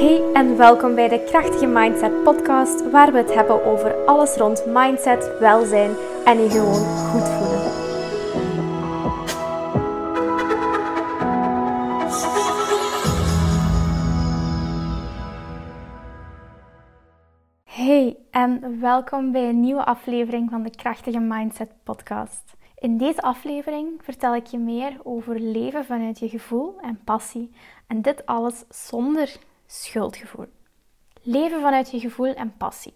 Hey en welkom bij de Krachtige Mindset Podcast, waar we het hebben over alles rond mindset, welzijn en je gewoon goed voelen. Hey en welkom bij een nieuwe aflevering van de Krachtige Mindset Podcast. In deze aflevering vertel ik je meer over leven vanuit je gevoel en passie en dit alles zonder schuldgevoel. Leven vanuit je gevoel en passie.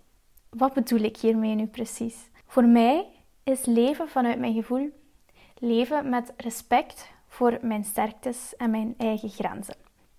Wat bedoel ik hiermee nu precies? Voor mij is leven vanuit mijn gevoel leven met respect voor mijn sterktes en mijn eigen grenzen.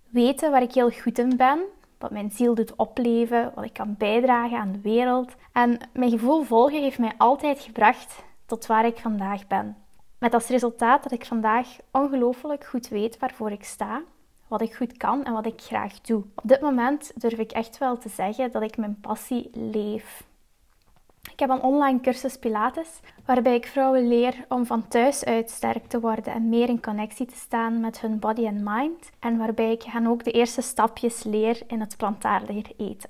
Weten waar ik heel goed in ben, wat mijn ziel doet opleven, wat ik kan bijdragen aan de wereld. En mijn gevoel volgen heeft mij altijd gebracht tot waar ik vandaag ben. Met als resultaat dat ik vandaag ongelooflijk goed weet waarvoor ik sta wat ik goed kan en wat ik graag doe. Op dit moment durf ik echt wel te zeggen dat ik mijn passie leef. Ik heb een online cursus Pilates, waarbij ik vrouwen leer om van thuis uit sterk te worden en meer in connectie te staan met hun body en mind. En waarbij ik hen ook de eerste stapjes leer in het plantaardiger eten.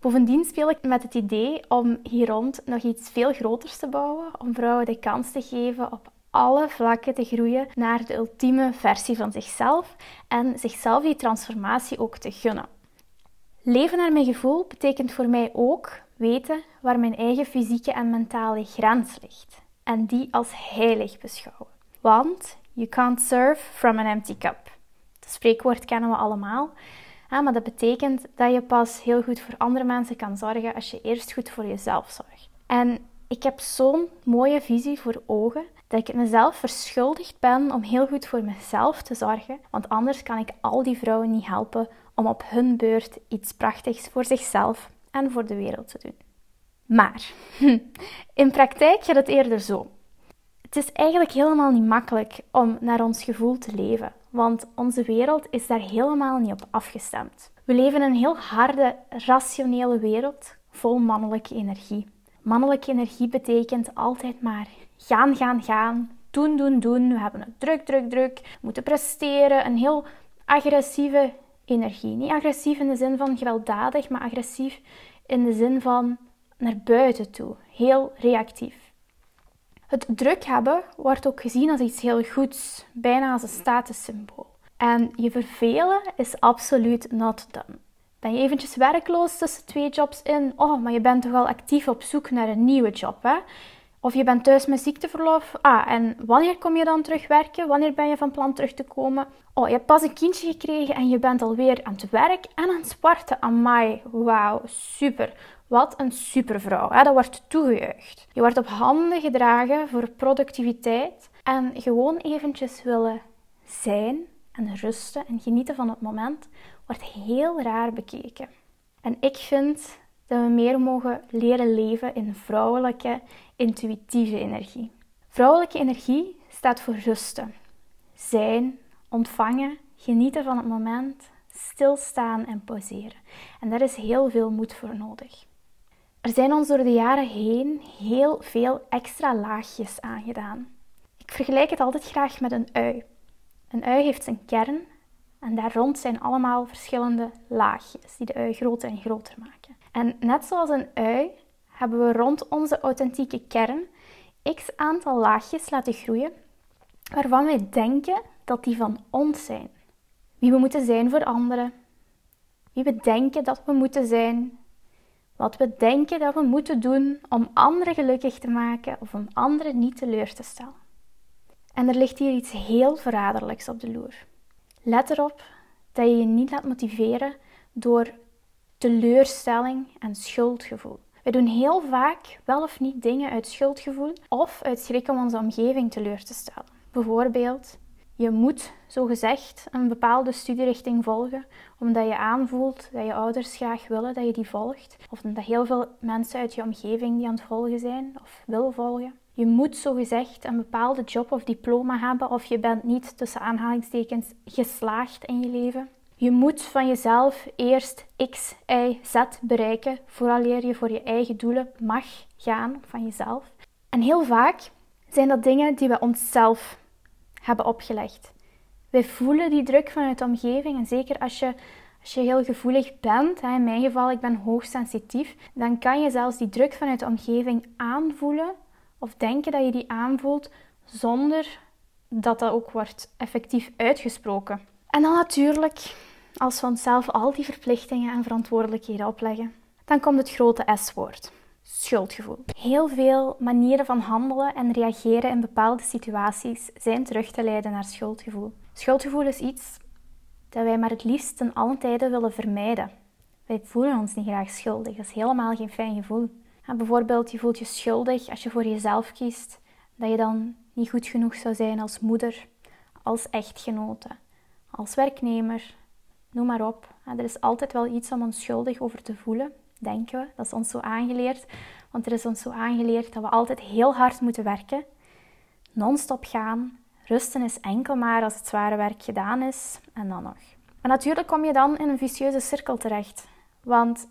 Bovendien speel ik met het idee om hier rond nog iets veel groters te bouwen, om vrouwen de kans te geven op alle vlakken te groeien naar de ultieme versie van zichzelf en zichzelf die transformatie ook te gunnen. Leven naar mijn gevoel betekent voor mij ook weten waar mijn eigen fysieke en mentale grens ligt en die als heilig beschouwen. Want you can't serve from an empty cup. Het spreekwoord kennen we allemaal. maar dat betekent dat je pas heel goed voor andere mensen kan zorgen als je eerst goed voor jezelf zorgt. En ik heb zo'n mooie visie voor ogen dat ik mezelf verschuldigd ben om heel goed voor mezelf te zorgen, want anders kan ik al die vrouwen niet helpen om op hun beurt iets prachtigs voor zichzelf en voor de wereld te doen. Maar in praktijk gaat het eerder zo. Het is eigenlijk helemaal niet makkelijk om naar ons gevoel te leven, want onze wereld is daar helemaal niet op afgestemd. We leven in een heel harde, rationele wereld vol mannelijke energie. Mannelijke energie betekent altijd maar gaan, gaan, gaan, doen, doen, doen. We hebben het druk, druk, druk. We moeten presteren. Een heel agressieve energie. Niet agressief in de zin van gewelddadig, maar agressief in de zin van naar buiten toe. Heel reactief. Het druk hebben wordt ook gezien als iets heel goeds, bijna als een statussymbool. En je vervelen is absoluut not done. Ben je eventjes werkloos tussen twee jobs in? Oh, maar je bent toch al actief op zoek naar een nieuwe job, hè? Of je bent thuis met ziekteverlof. Ah, en wanneer kom je dan terug werken? Wanneer ben je van plan terug te komen? Oh, je hebt pas een kindje gekregen en je bent alweer aan het werk en aan het sporten. Amai, wauw, super. Wat een supervrouw. Hè? Dat wordt toegejuicht. Je wordt op handen gedragen voor productiviteit en gewoon eventjes willen zijn en rusten en genieten van het moment wordt heel raar bekeken. En ik vind dat we meer mogen leren leven in vrouwelijke, intuïtieve energie. Vrouwelijke energie staat voor rusten, zijn, ontvangen, genieten van het moment, stilstaan en pauzeren. En daar is heel veel moed voor nodig. Er zijn ons door de jaren heen heel veel extra laagjes aangedaan. Ik vergelijk het altijd graag met een ui. Een ui heeft zijn kern en daar rond zijn allemaal verschillende laagjes die de ui groter en groter maken. En net zoals een ui hebben we rond onze authentieke kern x aantal laagjes laten groeien waarvan wij denken dat die van ons zijn. Wie we moeten zijn voor anderen, wie we denken dat we moeten zijn, wat we denken dat we moeten doen om anderen gelukkig te maken of om anderen niet teleur te stellen. En er ligt hier iets heel verraderlijks op de loer. Let erop dat je je niet laat motiveren door teleurstelling en schuldgevoel. We doen heel vaak wel of niet dingen uit schuldgevoel of uit schrik om onze omgeving teleur te stellen. Bijvoorbeeld, je moet zogezegd een bepaalde studierichting volgen omdat je aanvoelt dat je ouders graag willen dat je die volgt. Of omdat heel veel mensen uit je omgeving die aan het volgen zijn of willen volgen. Je moet zogezegd een bepaalde job of diploma hebben of je bent niet tussen aanhalingstekens geslaagd in je leven. Je moet van jezelf eerst X, Y, Z bereiken vooraleer je voor je eigen doelen mag gaan van jezelf. En heel vaak zijn dat dingen die we onszelf hebben opgelegd. Wij voelen die druk vanuit de omgeving en zeker als je Als je heel gevoelig bent, in mijn geval, ik ben hoogsensitief, dan kan je zelfs die druk vanuit de omgeving aanvoelen of denken dat je die aanvoelt zonder dat dat ook wordt effectief uitgesproken. En dan natuurlijk, als we onszelf al die verplichtingen en verantwoordelijkheden opleggen, dan komt het grote S-woord. Schuldgevoel. Heel veel manieren van handelen en reageren in bepaalde situaties zijn terug te leiden naar schuldgevoel. Schuldgevoel is iets dat wij maar het liefst ten allen tijde willen vermijden. Wij voelen ons niet graag schuldig. Dat is helemaal geen fijn gevoel. bijvoorbeeld, je voelt je schuldig als je voor jezelf kiest, dat je dan niet goed genoeg zou zijn als moeder, als echtgenote, als werknemer, noem maar op. Er is altijd wel iets om ons schuldig over te voelen, denken we. Dat is ons zo aangeleerd, want er is ons zo aangeleerd dat we altijd heel hard moeten werken, non-stop gaan. Rusten is enkel maar als het zware werk gedaan is en dan nog. Maar natuurlijk kom je dan in een vicieuze cirkel terecht. Want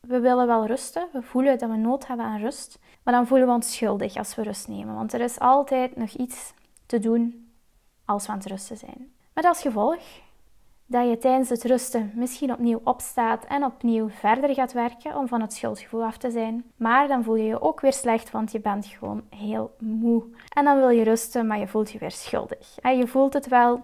we willen wel rusten, we voelen dat we nood hebben aan rust, maar dan voelen we ons schuldig als we rust nemen. Want er is altijd nog iets te doen als we aan het rusten zijn. Met als gevolg dat je tijdens het rusten misschien opnieuw opstaat en opnieuw verder gaat werken om van het schuldgevoel af te zijn. Maar dan voel je je ook weer slecht, want je bent gewoon heel moe. En dan wil je rusten, maar je voelt je weer schuldig. En je voelt het wel.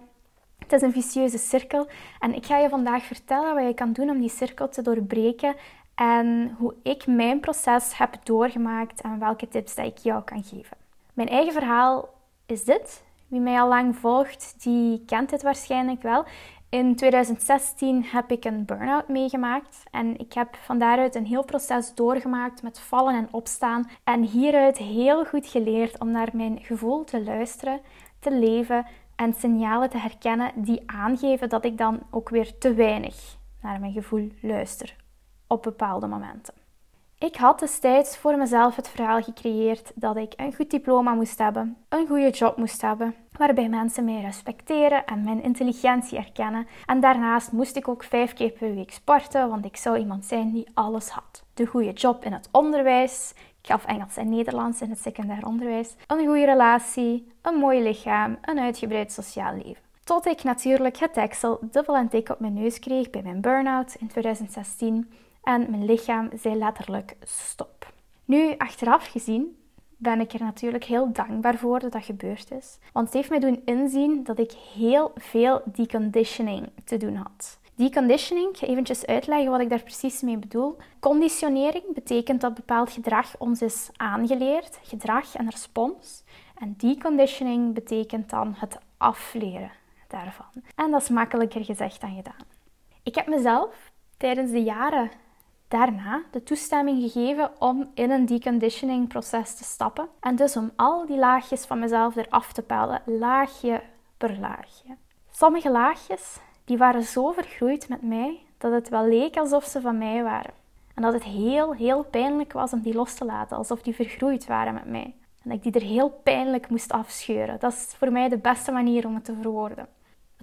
Het is een vicieuze cirkel. En ik ga je vandaag vertellen wat je kan doen om die cirkel te doorbreken en hoe ik mijn proces heb doorgemaakt en welke tips dat ik jou kan geven. Mijn eigen verhaal is dit. Wie mij al lang volgt, die kent dit waarschijnlijk wel. In 2016 heb ik een burn-out meegemaakt en ik heb van daaruit een heel proces doorgemaakt met vallen en opstaan en hieruit heel goed geleerd om naar mijn gevoel te luisteren, te leven en signalen te herkennen die aangeven dat ik dan ook weer te weinig naar mijn gevoel luister op bepaalde momenten. Ik had destijds voor mezelf het verhaal gecreëerd dat ik een goed diploma moest hebben, een goede job moest hebben, waarbij mensen mij respecteren en mijn intelligentie erkennen. En daarnaast moest ik ook vijf keer per week sporten, want ik zou iemand zijn die alles had. De goede job in het onderwijs, ik gaf Engels en Nederlands in het secundair onderwijs, een goede relatie, een mooi lichaam, een uitgebreid sociaal leven. Tot ik natuurlijk het deksel dubbel en dik op mijn neus kreeg bij mijn burn-out in 2016 en mijn lichaam zei letterlijk stop. Nu, achteraf gezien, ben ik er natuurlijk heel dankbaar voor dat dat gebeurd is. Want het heeft mij doen inzien dat ik heel veel deconditioning te doen had. Deconditioning, ik ga eventjes uitleggen wat ik daar precies mee bedoel. Conditionering betekent dat bepaald gedrag ons is aangeleerd, gedrag en respons. En deconditioning betekent dan het afleren daarvan. En dat is makkelijker gezegd dan gedaan. Ik heb mezelf tijdens de jaren daarna de toestemming gegeven om in een deconditioning proces te stappen. En dus om al die laagjes van mezelf eraf te pellen, laagje per laagje. Sommige laagjes die waren zo vergroeid met mij dat het wel leek alsof ze van mij waren. En dat het heel, heel pijnlijk was om die los te laten, alsof die vergroeid waren met mij. En dat ik die er heel pijnlijk moest afscheuren. Dat is voor mij de beste manier om het te verwoorden.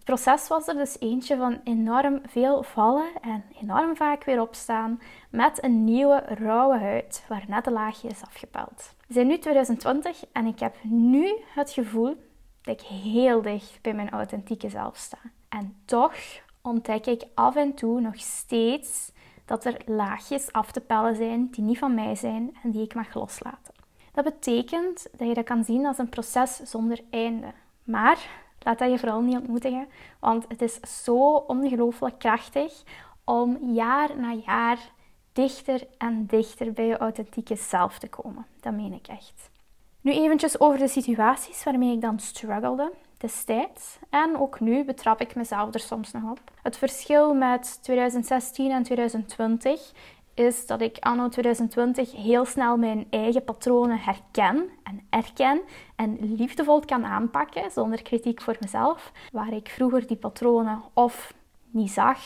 Het proces was er dus eentje van enorm veel vallen en enorm vaak weer opstaan met een nieuwe rauwe huid waar net een laagje is afgepeld. We zijn nu 2020 en ik heb nu het gevoel dat ik heel dicht bij mijn authentieke zelf sta. En toch ontdek ik af en toe nog steeds dat er laagjes af te pellen zijn die niet van mij zijn en die ik mag loslaten. Dat betekent dat je dat kan zien als een proces zonder einde. Maar Laat dat je vooral niet ontmoedigen, want het is zo ongelooflijk krachtig om jaar na jaar dichter en dichter bij je authentieke zelf te komen. Dat meen ik echt. Nu eventjes over de situaties waarmee ik dan struggelde destijds. En ook nu betrap ik mezelf er soms nog op. Het verschil met 2016 en 2020 is dat ik anno 2020 heel snel mijn eigen patronen herken en erken en liefdevol kan aanpakken zonder kritiek voor mezelf. Waar ik vroeger die patronen of niet zag,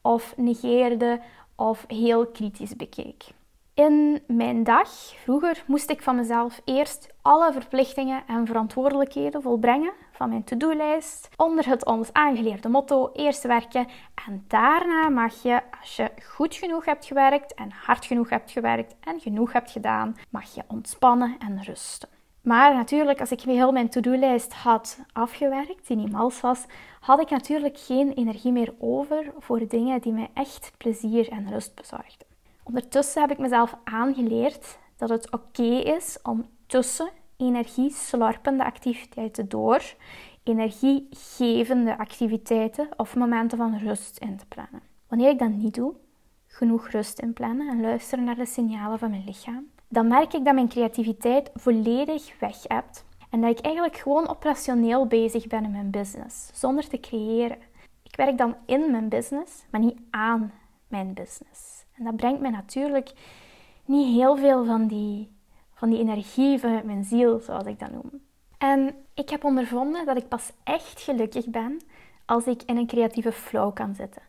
of negeerde, of heel kritisch bekeek. In mijn dag, vroeger, moest ik van mezelf eerst alle verplichtingen en verantwoordelijkheden volbrengen van mijn to-do-lijst onder het ons aangeleerde motto eerst werken en daarna mag je, als je goed genoeg hebt gewerkt en hard genoeg hebt gewerkt en genoeg hebt gedaan, mag je ontspannen en rusten. Maar natuurlijk, als ik heel mijn to-do-lijst had afgewerkt, die niet mals was, had ik natuurlijk geen energie meer over voor dingen die mij echt plezier en rust bezorgden. Ondertussen heb ik mezelf aangeleerd dat het oké is om tussen energieslorpende activiteiten door energiegevende activiteiten of momenten van rust in te plannen. Wanneer ik dat niet doe, genoeg rust inplannen en luisteren naar de signalen van mijn lichaam, dan merk ik dat mijn creativiteit volledig weg hebt en dat ik eigenlijk gewoon operationeel bezig ben in mijn business, zonder te creëren. Ik werk dan in mijn business, maar niet aan mijn business. En dat brengt mij natuurlijk niet heel veel van die, van die energie vanuit mijn ziel, zoals ik dat noem. En ik heb ondervonden dat ik pas echt gelukkig ben als ik in een creatieve flow kan zitten.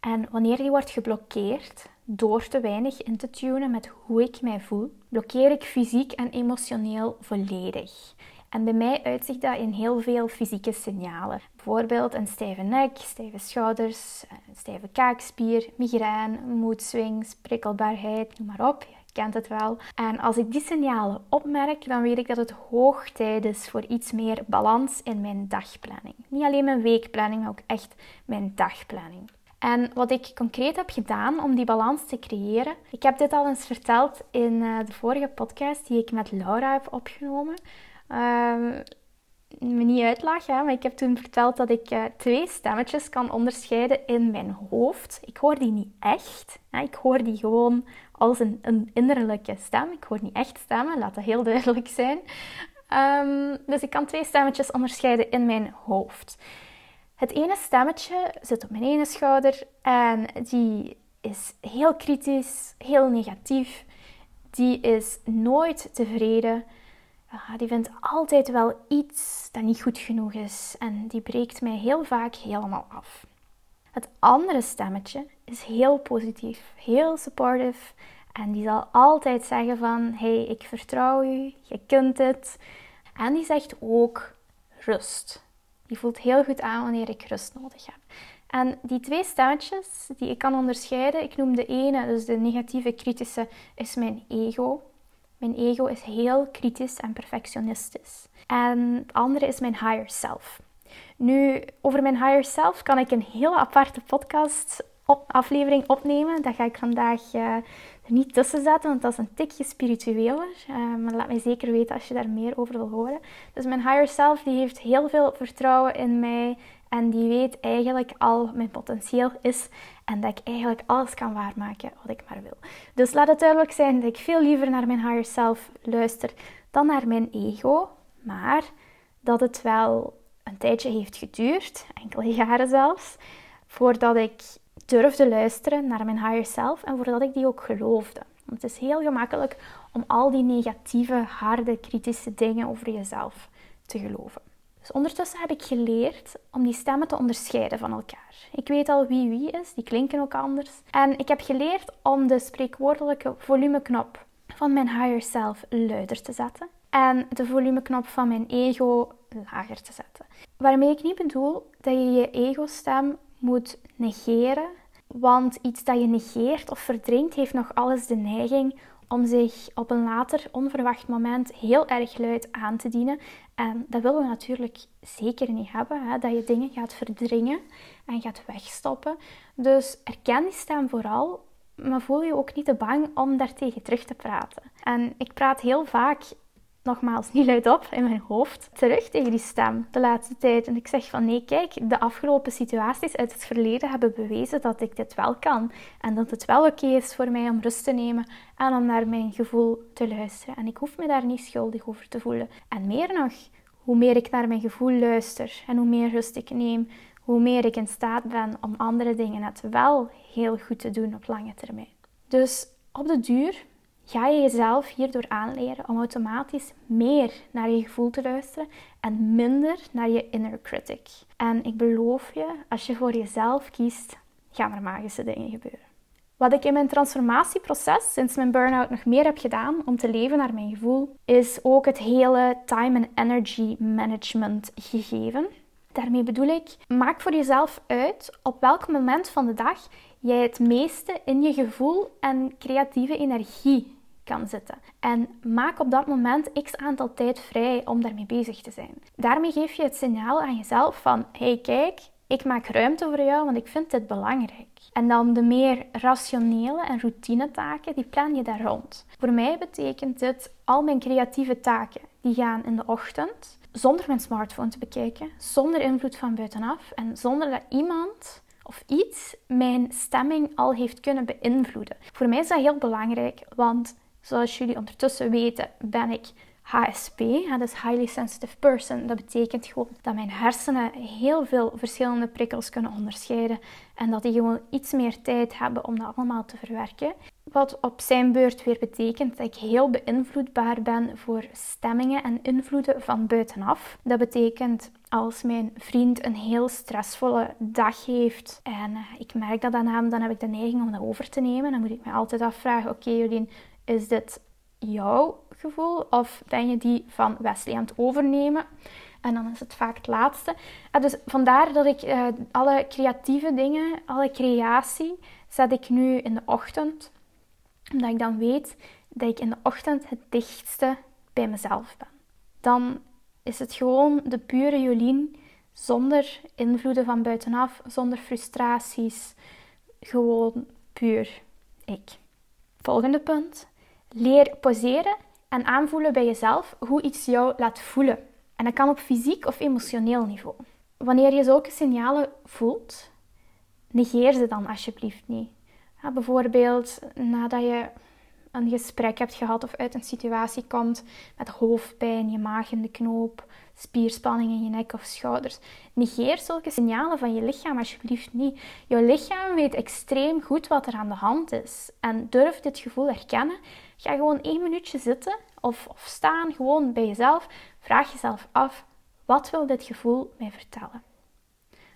En wanneer die wordt geblokkeerd door te weinig in te tunen met hoe ik mij voel, blokkeer ik fysiek en emotioneel volledig. En bij mij uitzicht dat in heel veel fysieke signalen. Bijvoorbeeld een stijve nek, stijve schouders, een stijve kaakspier, migraine, moedswings, prikkelbaarheid, noem maar op. Je kent het wel. En als ik die signalen opmerk, dan weet ik dat het hoog tijd is voor iets meer balans in mijn dagplanning. Niet alleen mijn weekplanning, maar ook echt mijn dagplanning. En wat ik concreet heb gedaan om die balans te creëren, ik heb dit al eens verteld in eh, de vorige podcast die ik met Laura heb opgenomen. Um, me niet uitlachen, maar ik heb toen verteld dat ik uh, twee stemmetjes kan onderscheiden in mijn hoofd. Ik hoor die niet echt. Ik hoor die gewoon als een, een, innerlijke stem. Ik hoor niet echt stemmen, laat dat heel duidelijk zijn. Um, dus ik kan twee stemmetjes onderscheiden in mijn hoofd. Het ene stemmetje zit op mijn ene schouder en die is heel kritisch, heel negatief. Die is nooit tevreden. Die vindt altijd wel iets dat niet goed genoeg is en die breekt mij heel vaak helemaal af. Het andere stemmetje is heel positief, heel supportive en die zal altijd zeggen van hey, ik vertrouw u, je kunt het. En die zegt ook rust. Die voelt heel goed aan wanneer ik rust nodig heb. En die twee stemmetjes die ik kan onderscheiden, ik noem de ene, dus de negatieve kritische, is mijn ego. Mijn ego is heel kritisch en perfectionistisch. En het andere is mijn higher self. Nu, over mijn higher self kan ik een hele aparte podcast aflevering opnemen. Dat ga ik vandaag er niet tussen zetten, want dat is een tikje spiritueler. Uh, maar laat mij zeker weten als je daar meer over wil horen. Dus mijn higher self die heeft heel veel vertrouwen in mij. En die weet eigenlijk al wat mijn potentieel is. En dat ik eigenlijk alles kan waarmaken wat ik maar wil. Dus laat het duidelijk zijn dat ik veel liever naar mijn higher self luister dan naar mijn ego. Maar dat het wel een tijdje heeft geduurd, enkele jaren zelfs, voordat ik durfde luisteren naar mijn higher self en voordat ik die ook geloofde. Want het is heel gemakkelijk om al die negatieve, harde, kritische dingen over jezelf te geloven. Ondertussen heb ik geleerd om die stemmen te onderscheiden van elkaar. Ik weet al wie wie is, die klinken ook anders. En ik heb geleerd om de spreekwoordelijke volumeknop van mijn higher self luider te zetten en de volumeknop van mijn ego lager te zetten. Waarmee ik niet bedoel dat je je ego-stem moet negeren, want iets dat je negeert of verdringt heeft nog alles de neiging om zich op een later onverwacht moment heel erg luid aan te dienen. En dat willen we natuurlijk zeker niet hebben, hè? dat je dingen gaat verdringen en gaat wegstoppen. Dus erken die stem vooral, maar voel je ook niet te bang om daartegen terug te praten. En ik praat heel vaak nogmaals niet luid op in mijn hoofd, terug tegen die stem de laatste tijd. En ik zeg van nee, kijk, de afgelopen situaties uit het verleden hebben bewezen dat ik dit wel kan. En dat het wel oké is voor mij om rust te nemen en om naar mijn gevoel te luisteren. En ik hoef me daar niet schuldig over te voelen. En meer nog, hoe meer ik naar mijn gevoel luister en hoe meer rust ik neem, hoe meer ik in staat ben om andere dingen het wel heel goed te doen op lange termijn. Dus op de duur ga je jezelf hierdoor aanleren om automatisch meer naar je gevoel te luisteren en minder naar je inner critic. En ik beloof je, als je voor jezelf kiest, gaan er magische dingen gebeuren. Wat ik in mijn transformatieproces sinds mijn burn-out nog meer heb gedaan om te leven naar mijn gevoel, is ook het hele time and energy management gegeven. Daarmee bedoel ik, maak voor jezelf uit op welk moment van de dag jij het meeste in je gevoel en creatieve energie kan zitten. En maak op dat moment x aantal tijd vrij om daarmee bezig te zijn. Daarmee geef je het signaal aan jezelf van: hey, kijk, ik maak ruimte voor jou, want ik vind dit belangrijk. En dan de meer rationele en routinetaken, die plan je daar rond. Voor mij betekent dit al mijn creatieve taken, die gaan in de ochtend, zonder mijn smartphone te bekijken, zonder invloed van buitenaf en zonder dat iemand of iets mijn stemming al heeft kunnen beïnvloeden. Voor mij is dat heel belangrijk, want zoals jullie ondertussen weten, ben ik HSP, dat is Highly Sensitive Person. Dat betekent gewoon dat mijn hersenen heel veel verschillende prikkels kunnen onderscheiden en dat die gewoon iets meer tijd hebben om dat allemaal te verwerken. Wat op zijn beurt weer betekent dat ik heel beïnvloedbaar ben voor stemmingen en invloeden van buitenaf. Dat betekent als mijn vriend een heel stressvolle dag heeft en eh, ik merk dat aan hem, dan heb ik de neiging om dat over te nemen. Dan moet ik me altijd afvragen: oké, okay, is dit jouw gevoel of ben je die van Wesley aan het overnemen? En dan is het vaak het laatste. En dus vandaar dat ik uh, alle creatieve dingen, alle creatie, zet ik nu in de ochtend. Omdat ik dan weet dat ik in de ochtend het dichtste bij mezelf ben. Dan is het gewoon de pure Jolien, zonder invloeden van buitenaf, zonder frustraties. Gewoon puur ik. Volgende punt. Leer poseren en aanvoelen bij jezelf hoe iets jou laat voelen. En dat kan op fysiek of emotioneel niveau. Wanneer je zulke signalen voelt, negeer ze dan alsjeblieft niet. Bijvoorbeeld nadat je een gesprek hebt gehad of uit een situatie komt met hoofdpijn, je maag in de knoop, spierspanning in je nek of schouders. Negeer zulke signalen van je lichaam alsjeblieft niet. Je lichaam weet extreem goed wat er aan de hand is. En durf dit gevoel herkennen. Ga gewoon één minuutje zitten of, of staan, gewoon bij jezelf. Vraag jezelf af, wat wil dit gevoel mij vertellen?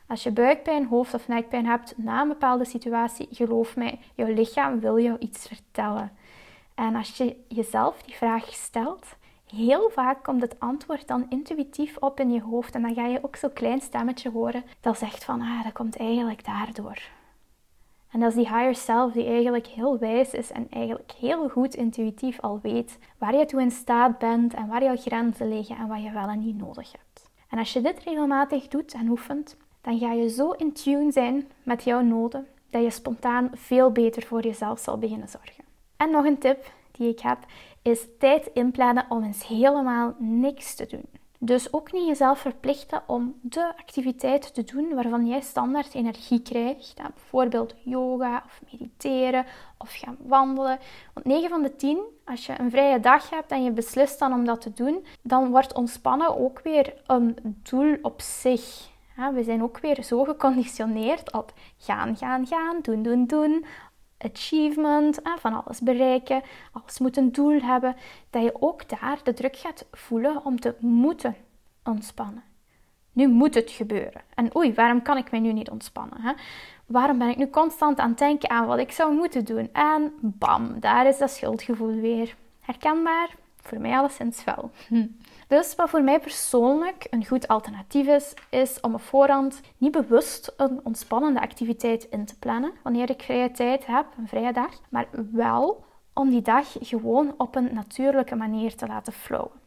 Als je buikpijn, hoofd- of nekpijn hebt na een bepaalde situatie, geloof mij, jouw lichaam wil jou iets vertellen. En als je jezelf die vraag stelt, heel vaak komt het antwoord dan intuïtief op in je hoofd. En dan ga je ook zo'n klein stemmetje horen dat zegt van, ah, dat komt eigenlijk daardoor. En dat is die higher self die eigenlijk heel wijs is en eigenlijk heel goed intuïtief al weet waar je toe in staat bent en waar jouw grenzen liggen en wat je wel en niet nodig hebt. En als je dit regelmatig doet en oefent, dan ga je zo in tune zijn met jouw noden dat je spontaan veel beter voor jezelf zal beginnen zorgen. En nog een tip die ik heb, is tijd inplannen om eens helemaal niks te doen. Dus ook niet jezelf verplichten om de activiteit te doen waarvan jij standaard energie krijgt. bijvoorbeeld yoga of mediteren of gaan wandelen. Want 9 van de 10, als je een vrije dag hebt en je beslist dan om dat te doen, dan wordt ontspannen ook weer een doel op zich. we zijn ook weer zo geconditioneerd op gaan, gaan, gaan, doen, doen, doen achievement, van alles bereiken, alles moet een doel hebben, dat je ook daar de druk gaat voelen om te moeten ontspannen. Nu moet het gebeuren. En oei, waarom kan ik mij nu niet ontspannen? Hè? Waarom ben ik nu constant aan het denken aan wat ik zou moeten doen? En bam, daar is dat schuldgevoel weer. Herkenbaar? Voor mij alleszins wel. Hm. Dus wat voor mij persoonlijk een goed alternatief is, is om op voorhand niet bewust een ontspannende activiteit in te plannen wanneer ik vrije tijd heb, een vrije dag, maar wel om die dag gewoon op een natuurlijke manier te laten flowen.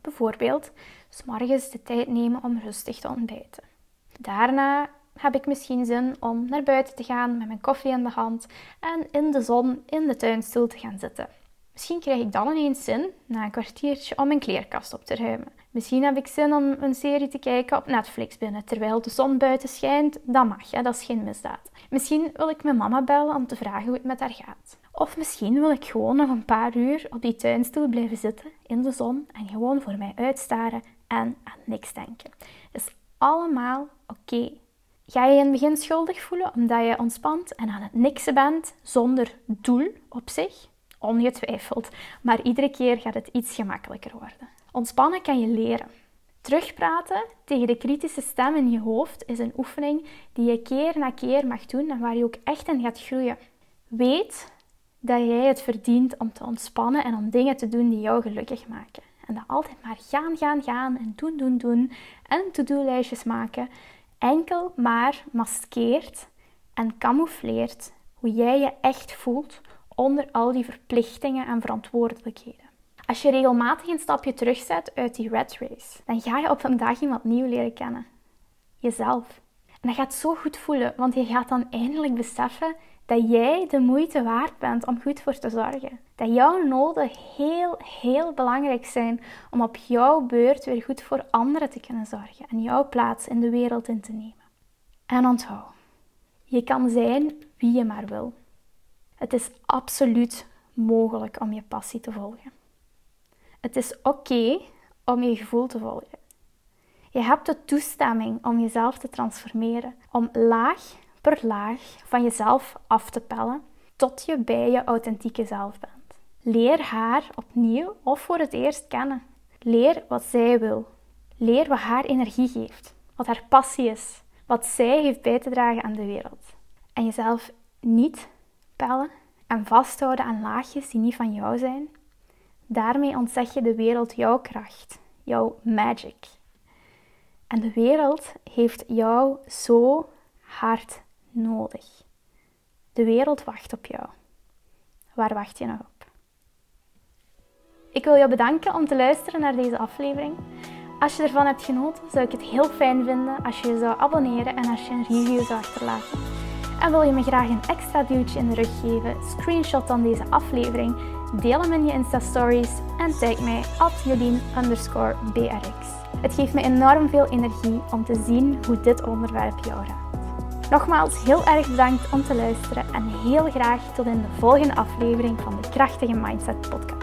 Bijvoorbeeld, s morgens de tijd nemen om rustig te ontbijten. Daarna heb ik misschien zin om naar buiten te gaan met mijn koffie in de hand en in de zon in de tuinstoel te gaan zitten. Misschien krijg ik dan ineens zin, na een kwartiertje, om mijn kleerkast op te ruimen. Misschien heb ik zin om een serie te kijken op Netflix binnen terwijl de zon buiten schijnt. Dat mag, hè? dat is geen misdaad. Misschien wil ik mijn mama bellen om te vragen hoe het met haar gaat. Of misschien wil ik gewoon nog een paar uur op die tuinstoel blijven zitten in de zon en gewoon voor mij uitstaren en aan niks denken. is allemaal oké. Ga je in het begin schuldig voelen omdat je ontspant en aan het niksen bent zonder doel op zich? Ongetwijfeld. Maar iedere keer gaat het iets gemakkelijker worden. Ontspannen kan je leren. Terugpraten tegen de kritische stem in je hoofd is een oefening die je keer na keer mag doen en waar je ook echt in gaat groeien. Weet dat jij het verdient om te ontspannen en om dingen te doen die jou gelukkig maken. En dat altijd maar gaan, gaan, gaan en doen, doen, doen en to-do-lijstjes maken. Enkel maar maskeert en camoufleert hoe jij je echt voelt onder al die verplichtingen en verantwoordelijkheden. Als je regelmatig een stapje terugzet uit die red race, dan ga je op een dag iemand nieuw leren kennen. Jezelf. En dat gaat zo goed voelen, want je gaat dan eindelijk beseffen dat jij de moeite waard bent om goed voor te zorgen. Dat jouw noden heel, heel belangrijk zijn om op jouw beurt weer goed voor anderen te kunnen zorgen en jouw plaats in de wereld in te nemen. En onthoud, je kan zijn wie je maar wil. Het is absoluut mogelijk om je passie te volgen. Het is oké om je gevoel te volgen. Je hebt de toestemming om jezelf te transformeren, om laag per laag van jezelf af te pellen tot je bij je authentieke zelf bent. Leer haar opnieuw of voor het eerst kennen. Leer wat zij wil. Leer wat haar energie geeft, wat haar passie is, wat zij heeft bij te dragen aan de wereld. En jezelf niet en vasthouden aan laagjes die niet van jou zijn. Daarmee ontzeg je de wereld jouw kracht, jouw magic. En de wereld heeft jou zo hard nodig. De wereld wacht op jou. Waar wacht je nog op? Ik wil jou bedanken om te luisteren naar deze aflevering. Als je ervan hebt genoten, zou ik het heel fijn vinden als je je zou abonneren en als je een review zou achterlaten. En wil je me graag een extra duwtje in de rug geven? Screenshot dan deze aflevering, deel hem in je Insta-stories en tag mij at brx. Het geeft me enorm veel energie om te zien hoe dit onderwerp jou raakt. Nogmaals heel erg bedankt om te luisteren en heel graag tot in de volgende aflevering van de Krachtige Mindset Podcast.